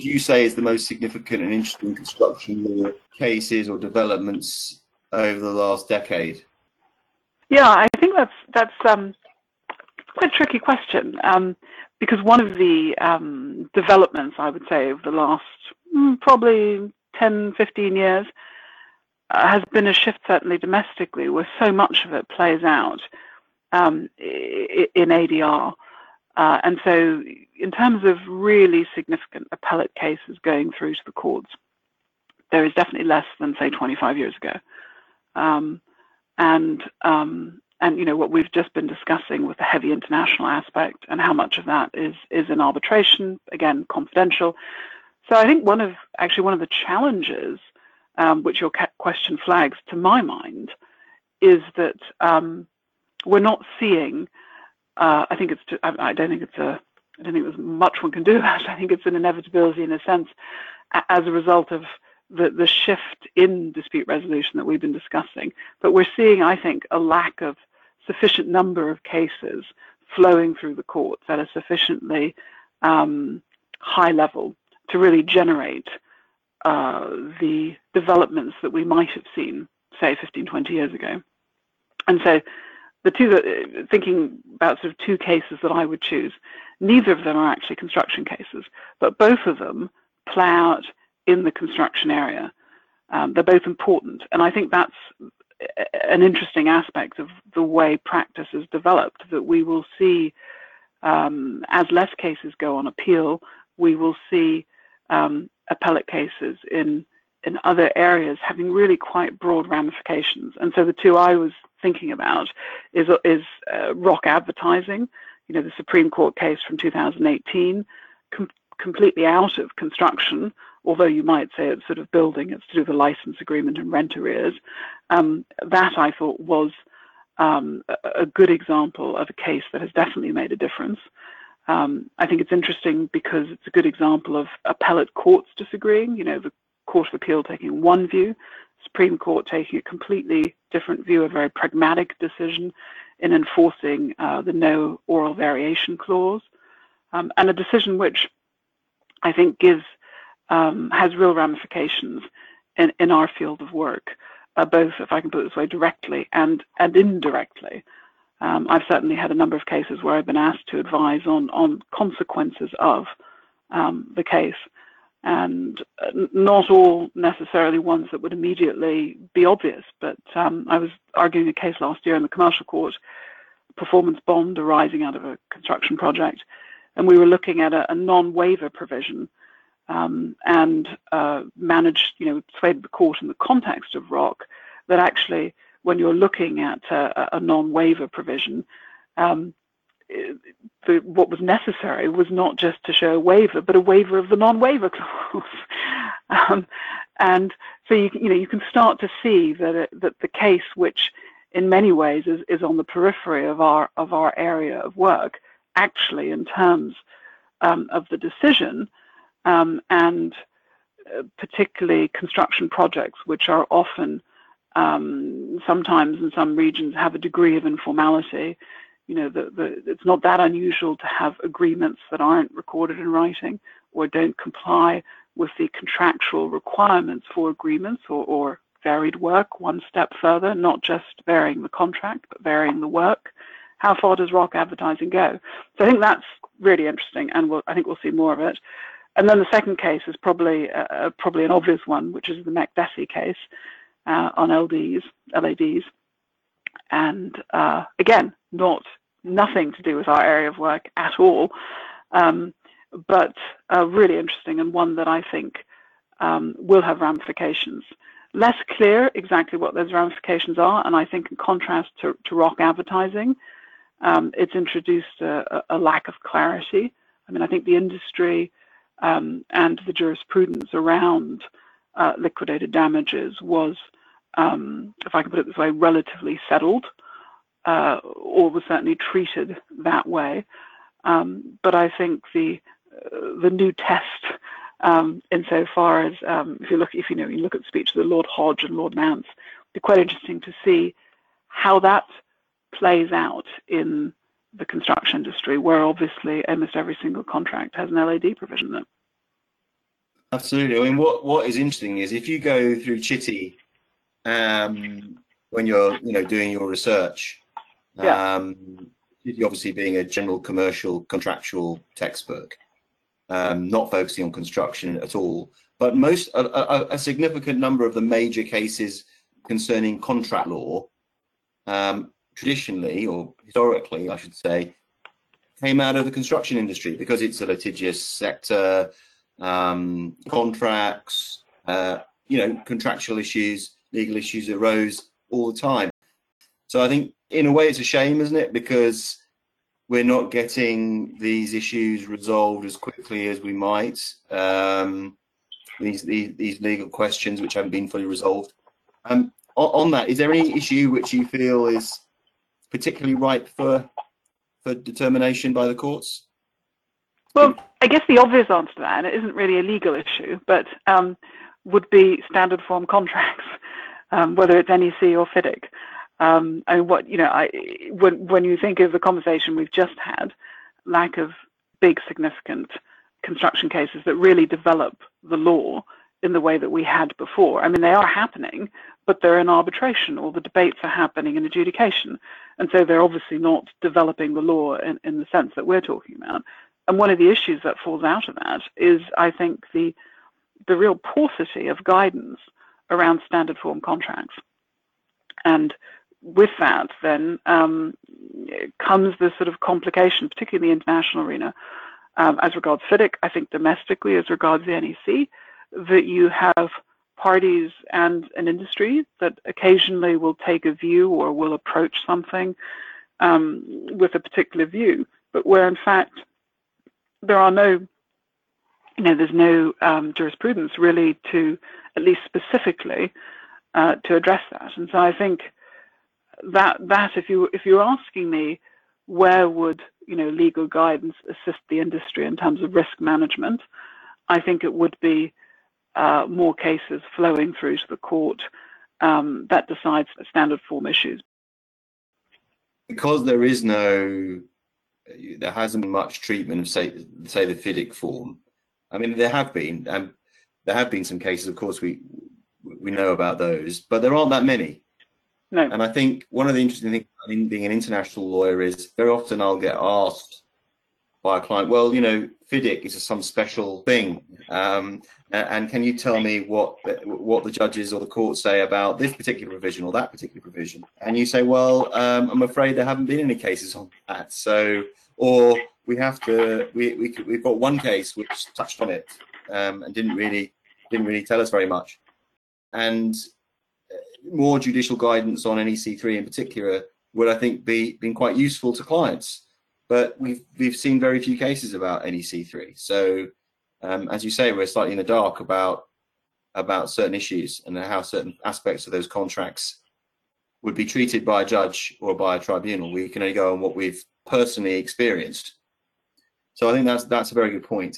would you say is the most significant and interesting construction law cases or developments over the last decade? Yeah, I think that's that's um, quite a tricky question um, because one of the um, developments I would say over the last mm, probably 10, 15 years uh, has been a shift certainly domestically where so much of it plays out um, in ADR. Uh, and so in terms of really significant appellate cases going through to the courts, there is definitely less than say 25 years ago. Um, and um, and you know what we've just been discussing with the heavy international aspect and how much of that is is in arbitration again confidential so i think one of actually one of the challenges um, which your question flags to my mind is that um, we're not seeing uh, i think it's I, I, don't think it's a i don't think there's much one can do about it i think it's an inevitability in a sense as a result of the, the shift in dispute resolution that we've been discussing. But we're seeing, I think, a lack of sufficient number of cases flowing through the courts at a sufficiently um, high level to really generate uh, the developments that we might have seen, say, 15, 20 years ago. And so the two that, thinking about sort of two cases that I would choose, neither of them are actually construction cases, but both of them play out in the construction area. Um, they're both important, and I think that's an interesting aspect of the way practice is developed. That we will see, um, as less cases go on appeal, we will see um, appellate cases in in other areas having really quite broad ramifications. And so the two I was thinking about is is uh, Rock advertising. You know, the Supreme Court case from 2018, com- completely out of construction, although you might say it's sort of building, it's to do with the license agreement and rent arrears. Um, that I thought was um, a, a, good example of a case that has definitely made a difference. Um, I think it's interesting because it's a good example of appellate courts disagreeing. You know, the Court of Appeal taking one view, Supreme Court taking a completely different view, a very pragmatic decision in enforcing uh, the no oral variation clause, um, and a decision which I think gives um, has real ramifications in, in our field of work, uh, both, if I can put it this way, directly and, and indirectly. Um, I've certainly had a number of cases where I've been asked to advise on, on consequences of um, the case, and uh, not all necessarily ones that would immediately be obvious. But um, I was arguing a case last year in the commercial court, performance bond arising out of a construction project, and we were looking at a, a non-waiver provision um, and uh, managed, you know, persuaded the court in the context of Rock that actually, when you're looking at a, a non-waiver provision, um, the, what was necessary was not just to show a waiver, but a waiver of the non-waiver clause. um, and so you, you know you can start to see that it, that the case, which in many ways is, is on the periphery of our of our area of work, actually in terms um, of the decision, um, and uh, particularly construction projects, which are often um, sometimes in some regions have a degree of informality. You know, the, the, it's not that unusual to have agreements that aren't recorded in writing or don't comply with the contractual requirements for agreements or, or varied work one step further, not just varying the contract, but varying the work. How far does rock advertising go? So I think that's really interesting, and we'll, I think we'll see more of it. And then the second case is probably uh, uh probably an obvious one, which is the Makdessi case uh, on LDs, LADs, and uh, again, not nothing to do with our area of work at all, um, but uh, really interesting and one that I think um, will have ramifications. Less clear exactly what those ramifications are, and I think in contrast to, to Rock advertising, um, it's introduced a, a, lack of clarity. I mean, I think the industry um, and the jurisprudence around uh, liquidated damages was, um, if I can put it this way, relatively settled, uh, or was certainly treated that way. Um, but I think the uh, the new test, um, insofar as um, if you look, if you know, you look at the speech of Lord Hodge and Lord Mance, it'd be quite interesting to see how that plays out in the construction industry, where obviously almost every single contract has an LAD provision in it. Absolutely. I mean, what what is interesting is if you go through Chitty, um, when you're you know doing your research, Yeah. um, obviously being a general commercial contractual textbook, um, not focusing on construction at all, but most a, a, a significant number of the major cases concerning contract law, um, traditionally or historically, I should say, came out of the construction industry because it's a litigious sector um, contracts, uh, you know, contractual issues, legal issues arose all the time. So I think, in a way, it's a shame, isn't it? Because we're not getting these issues resolved as quickly as we might. Um, these, these these legal questions which haven't been fully resolved. Um, on, on that, is there any issue which you feel is particularly ripe for for determination by the courts? Well, I guess the obvious answer to that, and it isn't really a legal issue, but um, would be standard form contracts, um, whether it's NEC or FIDIC. Um, what you know, I, when when you think of the conversation we've just had, lack of big significant construction cases that really develop the law in the way that we had before. I mean, they are happening, but they're in arbitration, or the debates are happening in adjudication, and so they're obviously not developing the law in, in the sense that we're talking about. And one of the issues that falls out of that is, I think, the the real paucity of guidance around standard form contracts. And with that, then um, comes this sort of complication, particularly in the international arena, um, as regards FIDIC, I think domestically as regards the NEC, that you have parties and an industry that occasionally will take a view or will approach something um, with a particular view, but where in fact there are no, you know, there's no um, jurisprudence really to, at least specifically, uh, to address that. And so I think that that if you if you're asking me where would you know legal guidance assist the industry in terms of risk management, I think it would be uh, more cases flowing through to the court um, that decides standard form issues. Because there is no, there hasn't been much treatment of say say the FIDIC form. I mean, there have been, um, there have been some cases. Of course, we we know about those, but there aren't that many. No. And I think one of the interesting things in being an international lawyer is very often I'll get asked by a client, well, you know, FIDIC is some special thing, um, and can you tell me what what the judges or the courts say about this particular provision or that particular provision? And you say, well, um, I'm afraid there haven't been any cases on that. So, or we have to, we, we we've got one case which touched on it um, and didn't really didn't really tell us very much, and more judicial guidance on NEC3 in particular would I think be been quite useful to clients. But we've we've seen very few cases about NEC3. So um, as you say, we're slightly in the dark about about certain issues and how certain aspects of those contracts would be treated by a judge or by a tribunal. We can only go on what we've personally experienced. So I think that's that's a very good point.